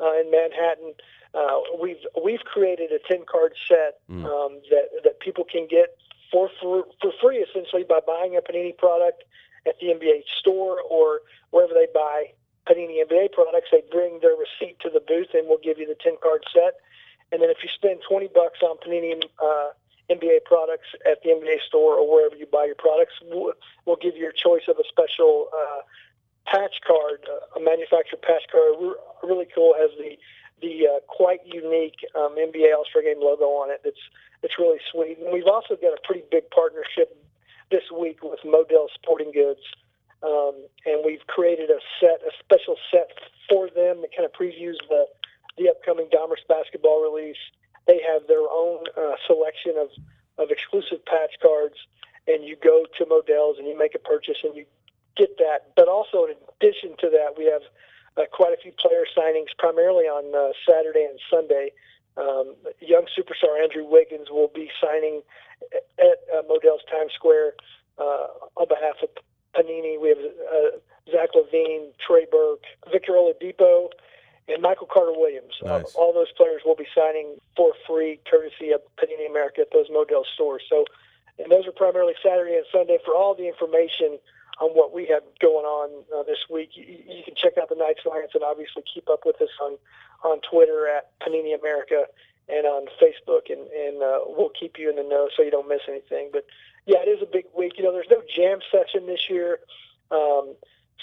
C: uh, in Manhattan. Uh, we've we've created a ten card set mm. um, that that people can get for, for for free essentially by buying a Panini product at the NBA store or wherever they buy Panini NBA products. They bring their receipt to the booth and we'll give you the ten card set. And then if you spend twenty bucks on Panini uh, NBA products at the NBA store or wherever you buy your products. We'll, we'll give you a choice of a special uh, patch card, uh, a manufactured patch card, really cool. Has the the uh, quite unique um, NBA All Star Game logo on it. It's it's really sweet. And we've also got a pretty big partnership this week with Modell Sporting Goods, um, and we've created a set, a special set for them. It kind of previews the the upcoming Domers basketball release. They have their own uh, selection of of exclusive patch cards, and you go to Modell's and you make a purchase and you get that. But also, in addition to that, we have uh, quite a few player signings, primarily on uh, Saturday and Sunday. Um, young superstar Andrew Wiggins will be signing at uh, Modell's Times Square uh, on behalf of Panini. We have uh, Zach LaVine, Trey Burke, Victor Oladipo, and Michael Carter Williams. Uh, nice. All those players will be signing for free, courtesy of Panini America at those Modell stores. So, and those are primarily Saturday and Sunday. For all the information on what we have going on uh, this week. You, you, can check out the Knight's Lance and obviously keep up with us on, on Twitter at Panini America and on Facebook, and, and uh, we'll keep you in the know so you don't miss anything. But yeah, it is a big week. You know, there's no jam session this year, um,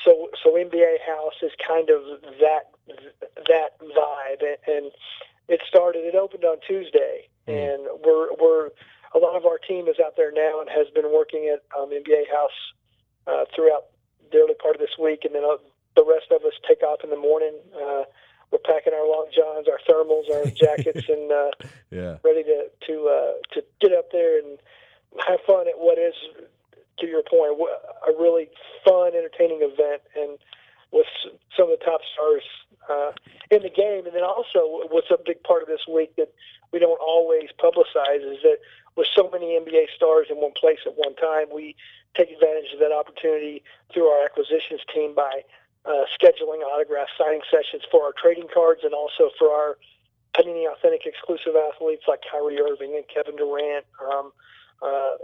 C: so so NBA House is kind of that that vibe, and it started. It opened on Tuesday, mm. and we're we're a lot of our team is out there now and has been working at um, NBA House uh, throughout the early part of this week, and then uh, the rest of us take off in the morning. Uh, we're packing our long johns, our thermals, our jackets, and uh, (laughs)
A: yeah.
C: ready to to uh, to get up there and have fun at what is, to your point, a really fun, entertaining event, and with some of the top stars uh, in the game. And then also, what's a big part of this week that we don't always publicize is that with so many NBA stars in one place at one time, we take advantage of that opportunity through our acquisitions team by uh, scheduling autograph signing sessions for our trading cards and also for our Panini Authentic exclusive athletes like Kyrie Irving and Kevin Durant. Um, uh,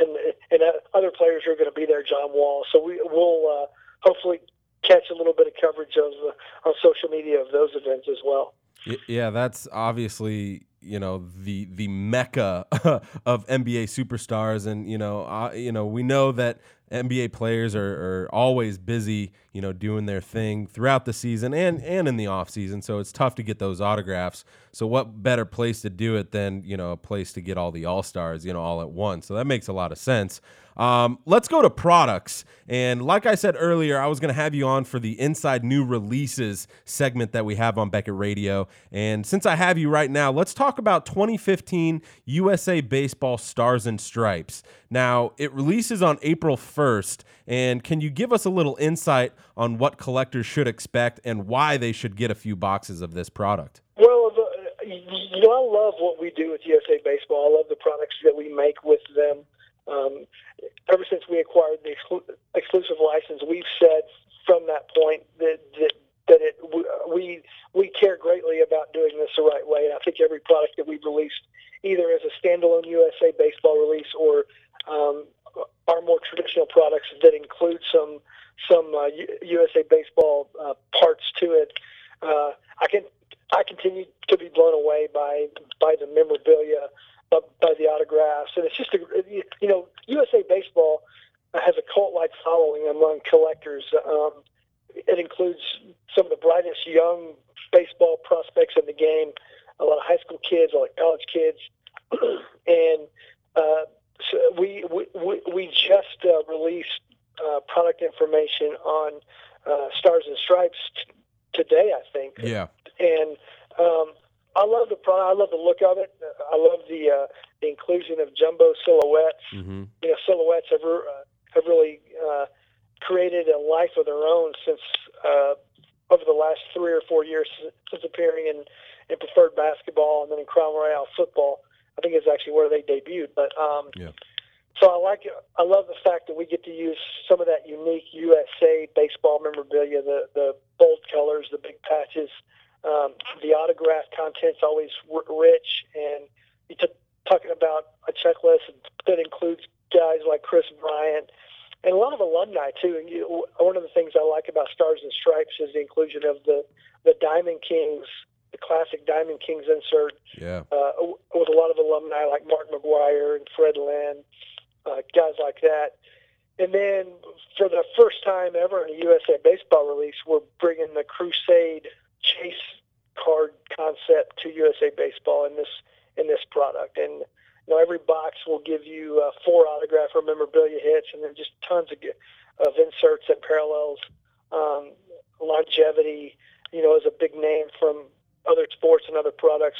C: and and uh, other players are going to be there, John Wall. So we will uh, hopefully catch a little bit of coverage of uh, on social media of those events as well.
A: Yeah, that's obviously you know the the mecca (laughs) of NBA superstars, and you know uh, you know we know that NBA players are, are always busy, you know, doing their thing throughout the season and and in the off season. So it's tough to get those autographs. So what better place to do it than you know a place to get all the all stars, you know, all at once. So that makes a lot of sense. Um, let's go to products. And like I said earlier, I was going to have you on for the Inside New Releases segment that we have on Beckett Radio. And since I have you right now, let's talk about 2015 USA Baseball Stars and Stripes. Now, it releases on April 1st. And can you give us a little insight on what collectors should expect and why they should get a few boxes of this product?
C: Well, the, you know, I love what we do with USA Baseball. I love the products that we make with them. Um, ever since we acquired the exclu- exclusive license, we've said from that point that, that that it we we care greatly about doing this the right way. And I think every product that we've released, either as a standalone USA baseball release or um, our more traditional products that include some some uh, USA baseball uh, parts to it, uh, I can I continue to be blown away by by the memorabilia by the autographs, and it's just a you know USA Baseball has a cult-like following among collectors. Um, it includes some of the brightest young baseball prospects in the game, a lot of high school kids, a lot of college kids, (clears throat) and uh, so we, we we just uh, released uh, product information on uh, Stars and Stripes t- today, I think.
A: Yeah,
C: and um, I love the product. I love the look of it. I love the uh, the inclusion of jumbo silhouettes. Mm-hmm. You know, silhouettes have uh, have really uh, created a life of their own since uh, over the last three or four years since appearing in, in preferred basketball and then in Crown Royale football. I think it's actually where they debuted. But um, yeah. So I like it. I love the fact that we get to use some of that unique USA baseball memorabilia, the the bold colors, the big patches. Um, the autograph content's always rich, and you t- talking about a checklist that includes guys like Kris Bryant and a lot of alumni too. And you, one of the things I like about Stars and Stripes is the inclusion of the the Diamond Kings the classic Diamond Kings insert
A: Yeah.
C: uh, with a lot of alumni like Mark McGwire and Fred Lynn, uh, guys like that. And then for the first time ever in a USA Baseball release, we're bringing the Crusade Chase card concept to USA Baseball in this in this product. And you know, every box will give you uh, four autograph or memorabilia hits, and then just tons of of inserts and parallels. Um, longevity, you know, is a big name from other sports and other products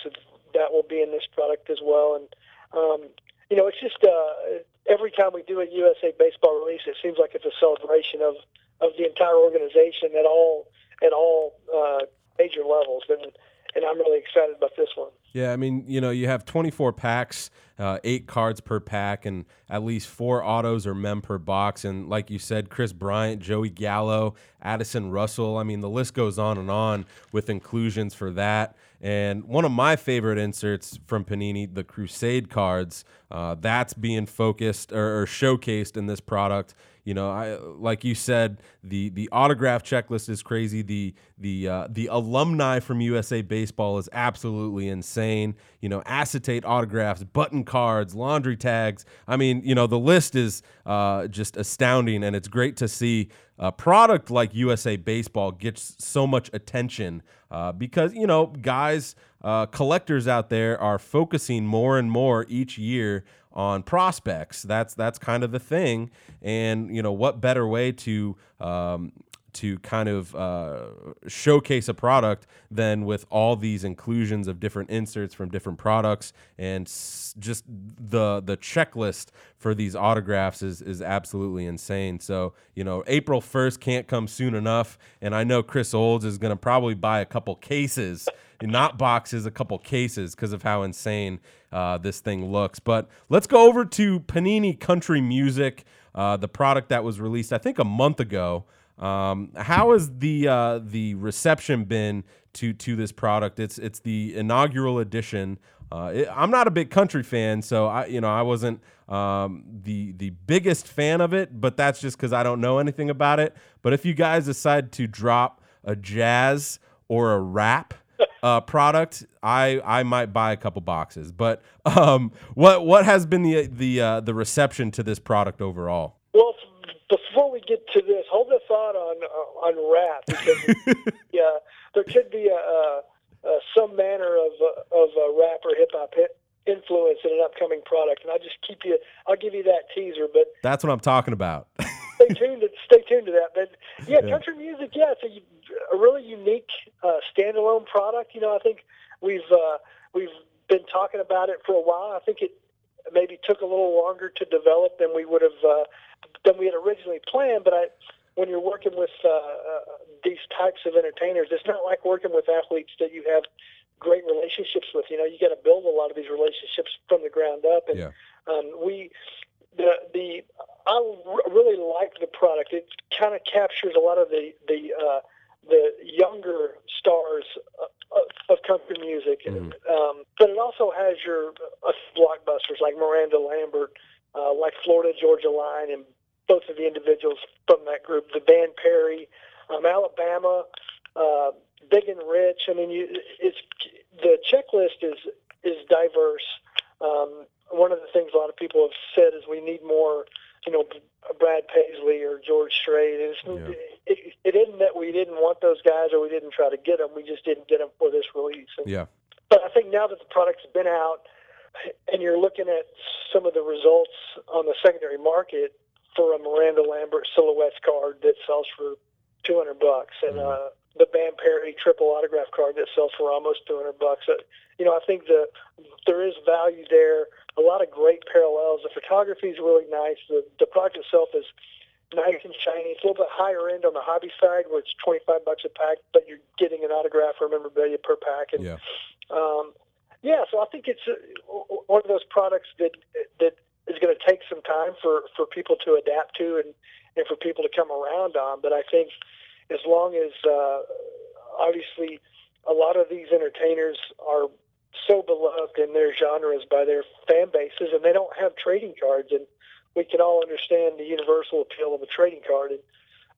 C: that will be in this product as well. And um, you know, it's just uh, every time we do a USA baseball release, it seems like it's a celebration of of the entire organization at all at all uh, major levels, and and I'm really excited about this one.
A: Yeah, I mean, you know, you have 24 packs, uh, eight cards per pack, and at least four autos or mem per box. And like you said, Kris Bryant, Joey Gallo, Addison Russell. I mean, the list goes on and on with inclusions for that. And one of my favorite inserts from Panini, the Crusade cards, uh, that's being focused or, or showcased in this product. You know, I like you said, the the autograph checklist is crazy. The the uh, the alumni from USA Baseball is absolutely insane. You know, acetate autographs, button cards, laundry tags. I mean, you know, the list is uh, just astounding, and it's great to see a product like USA Baseball gets so much attention uh, because you know, guys, uh, collectors out there are focusing more and more each year on prospects. That's that's kind of the thing, and you know what better way to um, to kind of uh, showcase a product than with all these inclusions of different inserts from different products and s- just the the checklist for these autographs is is absolutely insane. So you know April first can't come soon enough, and I know Chris Olds is going to probably buy a couple cases not boxes, a couple cases because of how insane uh, this thing looks. But let's go over to Panini Country Music, uh, the product that was released, I think, a month ago. Um, how has the uh, the reception been to to this product? It's it's the inaugural edition. Uh, it, I'm not a big country fan, so I you know I wasn't um, the the biggest fan of it, but that's just because I don't know anything about it. But if you guys decide to drop a jazz or a rap uh, product, I I might buy a couple boxes. But um, what what has been the the uh, the reception to this product overall?
C: Well, before we get to this, hold a thought on uh, on rap because yeah, (laughs) there could be a, a, a some manner of uh, of a rap or hip hop influence in an upcoming product, and I'll just keep you. I'll give you that teaser, but
A: that's what I'm talking about. (laughs)
C: stay tuned. To, stay tuned to that. But yeah, yeah. country music. Yeah, it's a, a really unique uh, standalone product. You know, I think we've uh, we've been talking about it for a while. I think it maybe took a little longer to develop than we would have uh, than we had originally planned. But I, when you're working with uh, uh, these types of entertainers, it's not like working with athletes that you have great relationships with. You know, you got to build a lot of these relationships from the ground up, and
A: yeah.
C: um, we the the I really like the product. It kind of captures a lot of the the uh, the younger stars of, of country music,
A: Mhm.
C: um, but it also has your uh, blockbusters like Miranda Lambert, uh, like Florida Georgia Line, and both of the individuals from that group, the band Perry, um, Alabama, uh, Big and Rich. I mean, you, it's the checklist is is diverse. Um, one of the things a lot of people have said is we need more, you know, Brad Paisley or George Strait. It's,
A: Yeah.
C: it, it isn't that we didn't want those guys or we didn't try to get them. We just didn't get them for this release. And,
A: Yeah.
C: But I think now that the product's been out and you're looking at some of the results on the secondary market for a Miranda Lambert silhouettes card that sells for 200 bucks and
A: Mhm.
C: uh, the Band Perry triple autograph card that sells for almost 200 bucks. You know, I think the there is value there. A lot of great parallels. The photography is really nice. The the product itself is nice and shiny. It's a little bit higher end on the hobby side, where it's 25 bucks a pack, but you're getting an autograph or a memorabilia per pack. And
A: Yeah.
C: um, yeah, so I think it's uh, one of those products that that is going to take some time for, for people to adapt to and, and for people to come around on. But I think as long as uh, obviously a lot of these entertainers are so beloved in their genres by their fan bases, and they don't have trading cards, and we can all understand the universal appeal of a trading card. And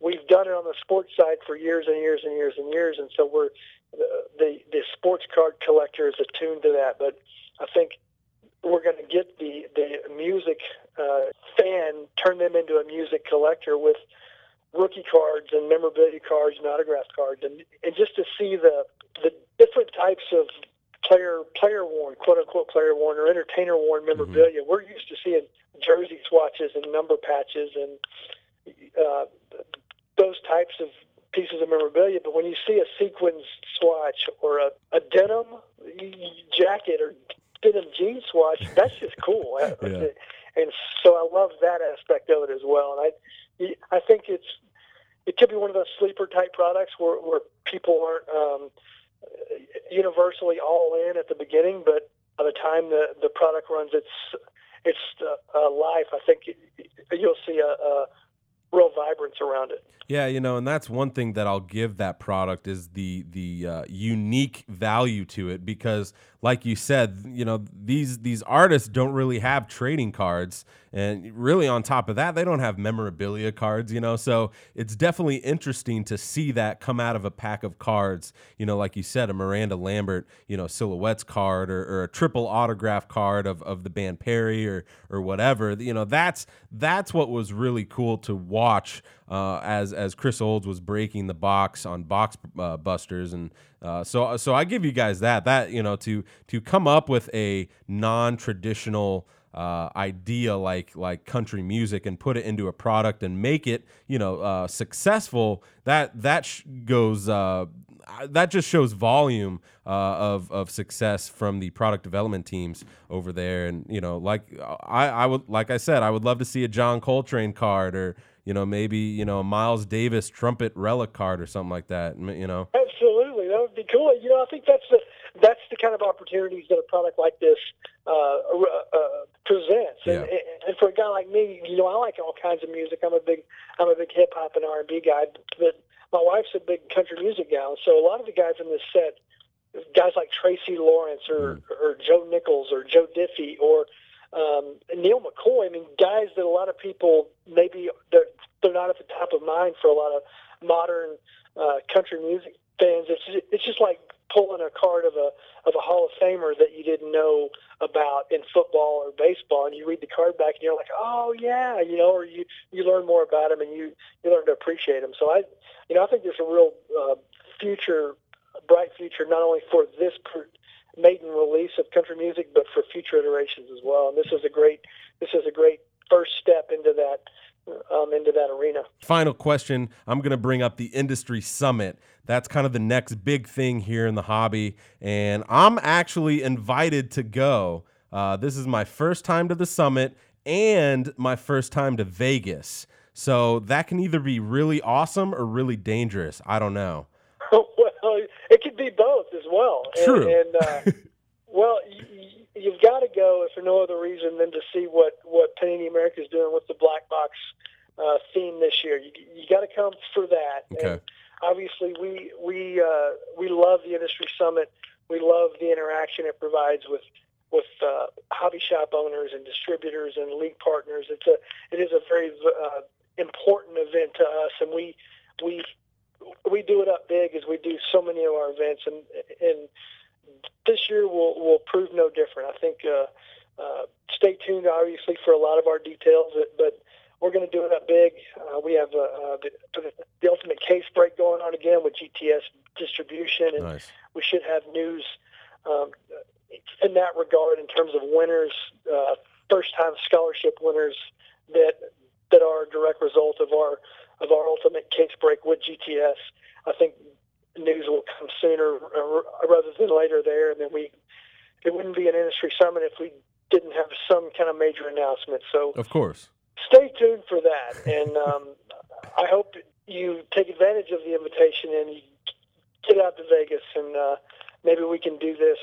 C: we've done it on the sports side for years and years and years and years, and so we're the, the the sports card collector is attuned to that. But I think we're going to get the the music uh, fan turn them into a music collector with rookie cards and memorabilia cards and autograph cards, and and just to see the the different types of player player worn quote unquote player worn or entertainer worn memorabilia. We're used to seeing jersey swatches and number patches and uh, those types of pieces of memorabilia. But when you see a sequins swatch or a, a denim jacket or denim jean swatch, that's just cool. (laughs)
A: Yeah.
C: And so I love that aspect of it as well. And I, I think it's it could be one of those sleeper type products where, where people aren't um, universally all in at the beginning, but by the time the the product runs its its uh, uh, life, I think you'll see a, a real vibrance around it.
A: Yeah, you know, and that's one thing that I'll give that product is the the uh, unique value to it because, like you said, you know these these artists don't really have trading cards, and really on top of that, they don't have memorabilia cards. You know, so it's definitely interesting to see that come out of a pack of cards. You know, like you said, a Miranda Lambert, you know, silhouettes card or, or a triple autograph card of, of the band Perry or or whatever. You know, that's that's what was really cool to watch uh, as as Chris Olds was breaking the box on Box uh, Busters, and uh, so so I give you guys that that you know to to come up with a non traditional. Uh, idea like like country music and put it into a product and make it you know uh, successful that that sh- goes uh, that just shows volume uh, of of success from the product development teams over there and you know like I I would like I said I would love to see a John Coltrane card or you know, maybe you know, a Miles Davis trumpet relic card or something like that. You know,
C: absolutely, that would be cool. You know, I think that's the that's the kind of opportunities that a product like this uh, uh, presents. And,
A: Yeah.
C: and for a guy like me, you know, I like all kinds of music. I'm a big I'm a big hip hop and R and B guy, but my wife's a big country music gal. So a lot of the guys in this set, guys like Tracy Lawrence or or Joe Nichols or Joe Diffie or um, Neal McCoy. I mean, guys that a lot of people maybe they're, they're not at the top of mind for a lot of modern uh, country music fans. It's it's just like pulling a card of a of a Hall of Famer that you didn't know about in football or baseball, and you read the card back and you're like, oh yeah, you know, or you you learn more about him and you you learn to appreciate him. So I, you know, I think there's a real uh, future, bright future, not only for this. Per- maiden release of country music, but for future iterations as well. And this is a great this is a great first step into that um, into that arena.
A: final question i'm going to bring up the industry summit. That's kind of the next big thing here in the hobby and i'm actually invited to go. Uh, this is my first time to the summit and my first time to vegas. So that can either be really awesome or really dangerous. I don't know
C: well, it could be both as well. And-
A: True.
C: And, uh, (laughs) well, y- y- you've got to go if for no other reason than to see what what Panini America is doing with the black box uh, theme this year. You you got to come for that.
A: Okay.
C: And obviously, we we uh, we love the industry summit. We love the interaction it provides with with uh, hobby shop owners and distributors and league partners. It's a it is a very uh, important event to us, and we we we do it up big as we do so many of our events, and and this year will will prove no different. I think. Uh, uh, stay tuned, obviously, for a lot of our details, but- we're going to do it up big. Uh, we have uh, uh, the, the ultimate case break going on again with GTS distribution, and
A: nice
C: we should have news um, in that regard in terms of winners, uh, first-time scholarship winners that that are a direct result of our of our ultimate case break with GTS. I think news will come sooner uh, rather than later there, and then we it wouldn't be an industry summit if we didn't have some kind of major announcement. So
A: of course
C: stay tuned for that, (laughs) and um, I hope you take advantage of the invitation and you get out to Vegas, and uh, maybe we can do this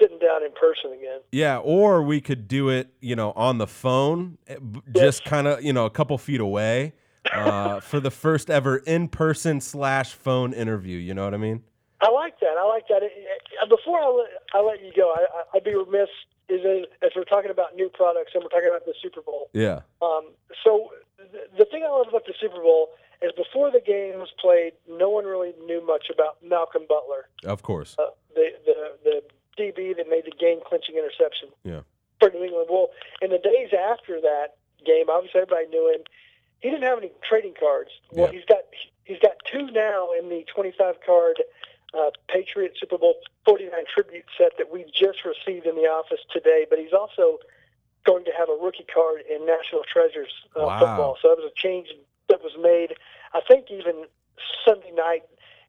C: sitting down in person again.
A: Yeah, or we could do it, you know, on the phone, eh, just kind of, you know, a couple feet away, uh, for the first ever in-person slash phone interview. You know what I mean?
C: I like that. I like that. Uh, Before I let, I let you go, I, I- I'd be remiss is in, as we're talking about new products and we're talking about the Super Bowl.
A: Yeah.
C: Um, so the, the thing I love about the Super Bowl is before the game was played, no one really knew much about Malcolm Butler,
A: Of course.
C: uh, the, the the DB that made the game clinching interception
A: Yeah.
C: for New England. Well, in the days after that game, obviously everybody knew him. He didn't have any trading cards. Well,
A: Yeah.
C: he's got he's got two now in the 25 card uh, Patriot Super Bowl 49 tribute set that we just received in the office today. But he's also going to have a rookie card in National Treasures uh,
A: Wow.
C: football. So that was a change that was made. I think even Sunday night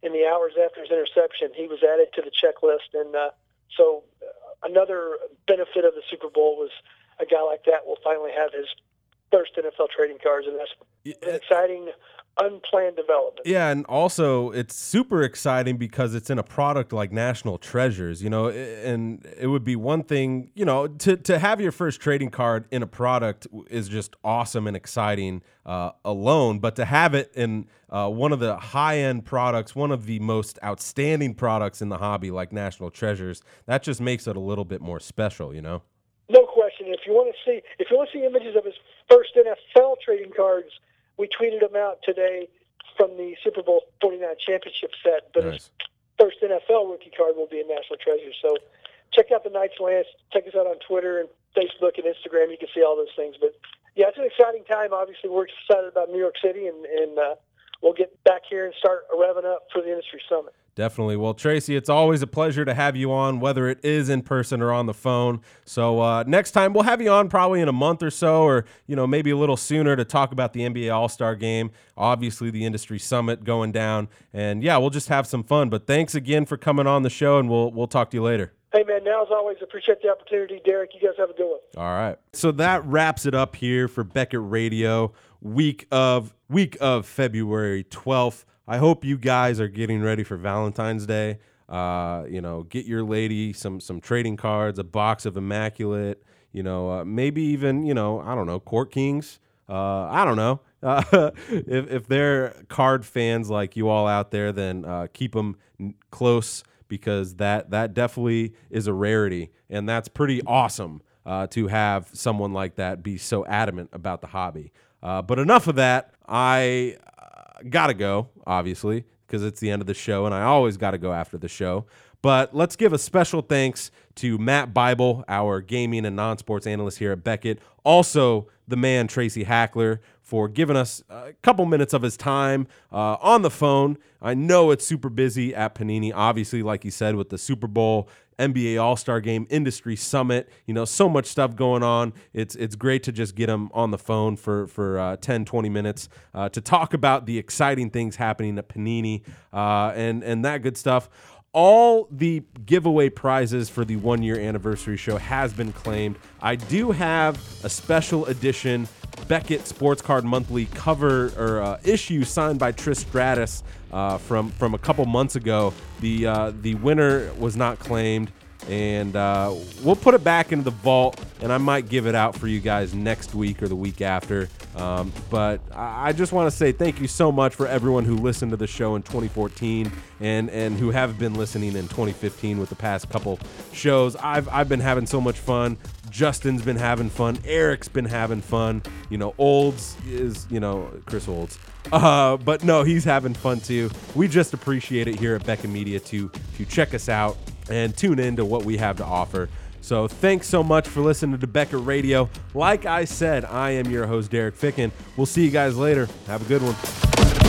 C: in the hours after his interception, he was added to the checklist. And uh, so uh, another benefit of the Super Bowl was a guy like that will finally have his first NFL trading cards, and that's an exciting, unplanned development.
A: Yeah, and also it's super exciting because it's in a product like National Treasures, you know, and it would be one thing, you know, to, to have your first trading card in a product is just awesome and exciting uh, alone, but to have it in uh, one of the high end products, one of the most outstanding products in the hobby like National Treasures, that just makes it a little bit more special, you know?
C: No question. If you want to see, if you want to see images of his first NFL trading cards, we tweeted them out today from the Super Bowl 49 championship set. But
A: Nice.
C: first NFL rookie card will be in National Treasure. So check out the Knight's Lance. Check us out on Twitter and Facebook and Instagram. You can see all those things. But yeah, it's an exciting time. Obviously, we're excited about New York City, and, and uh, we'll get back here and start revving up for the industry summit.
A: Definitely. Well, Tracy, it's always a pleasure to have you on, whether it is in person or on the phone. So uh, next time we'll have you on probably in a month or so, or you know maybe a little sooner to talk about the NBA All Star Game. Obviously, the industry summit going down, and yeah, we'll just have some fun. But thanks again for coming on the show, and we'll we'll talk to you later.
C: Hey, man, now as always, appreciate the opportunity. Derek, you guys have a good one.
A: All right. So that wraps it up here for Beckett Radio week of week of February 12th. I hope you guys are getting ready for Valentine's Day. Uh, you know, get your lady some some trading cards, a box of immaculate, you know, uh, maybe even, you know, I don't know, Court Kings. Uh, I don't know. Uh, (laughs) if, if they're card fans like you all out there, then uh, keep them close because that that definitely is a rarity, and that's pretty awesome uh, to have someone like that be so adamant about the hobby. Uh, but enough of that. I gotta go, obviously, because it's the end of the show, and I always gotta go after the show. But let's give a special thanks to Matt Bible, our gaming and non-sports analyst here at Beckett. Also, the man Tracy Hackler for giving us a couple minutes of his time uh, on the phone. I know it's super busy at Panini, obviously, like he said, with the Super Bowl, NBA All Star Game, Industry Summit. You know, so much stuff going on. It's it's great to just get them on the phone for for uh, 10, 20 minutes uh, to talk about the exciting things happening at Panini uh, and and that good stuff all the giveaway prizes for the one year anniversary show has been claimed. I do have a special edition Beckett Sports Card Monthly cover or uh, issue signed by Trish Stratus uh, from from a couple months ago. The uh, the winner was not claimed, and uh, we'll put it back into the vault, and I might give it out for you guys next week or the week after. Um, but I, I just want to say thank you so much for everyone who listened to the show in 2014 and and who have been listening in 2015 with the past couple shows. I've I've been having so much fun. Justin's been having fun. Eric's been having fun. You know, Olds is you know Chris Olds. Uh, but no, he's having fun too. We just appreciate it here at Beckett Media to to check us out and tune in to what we have to offer. So thanks so much for listening to Beckett Radio. Like I said, I am your host Derek Ficken. We'll see you guys later. Have a good one.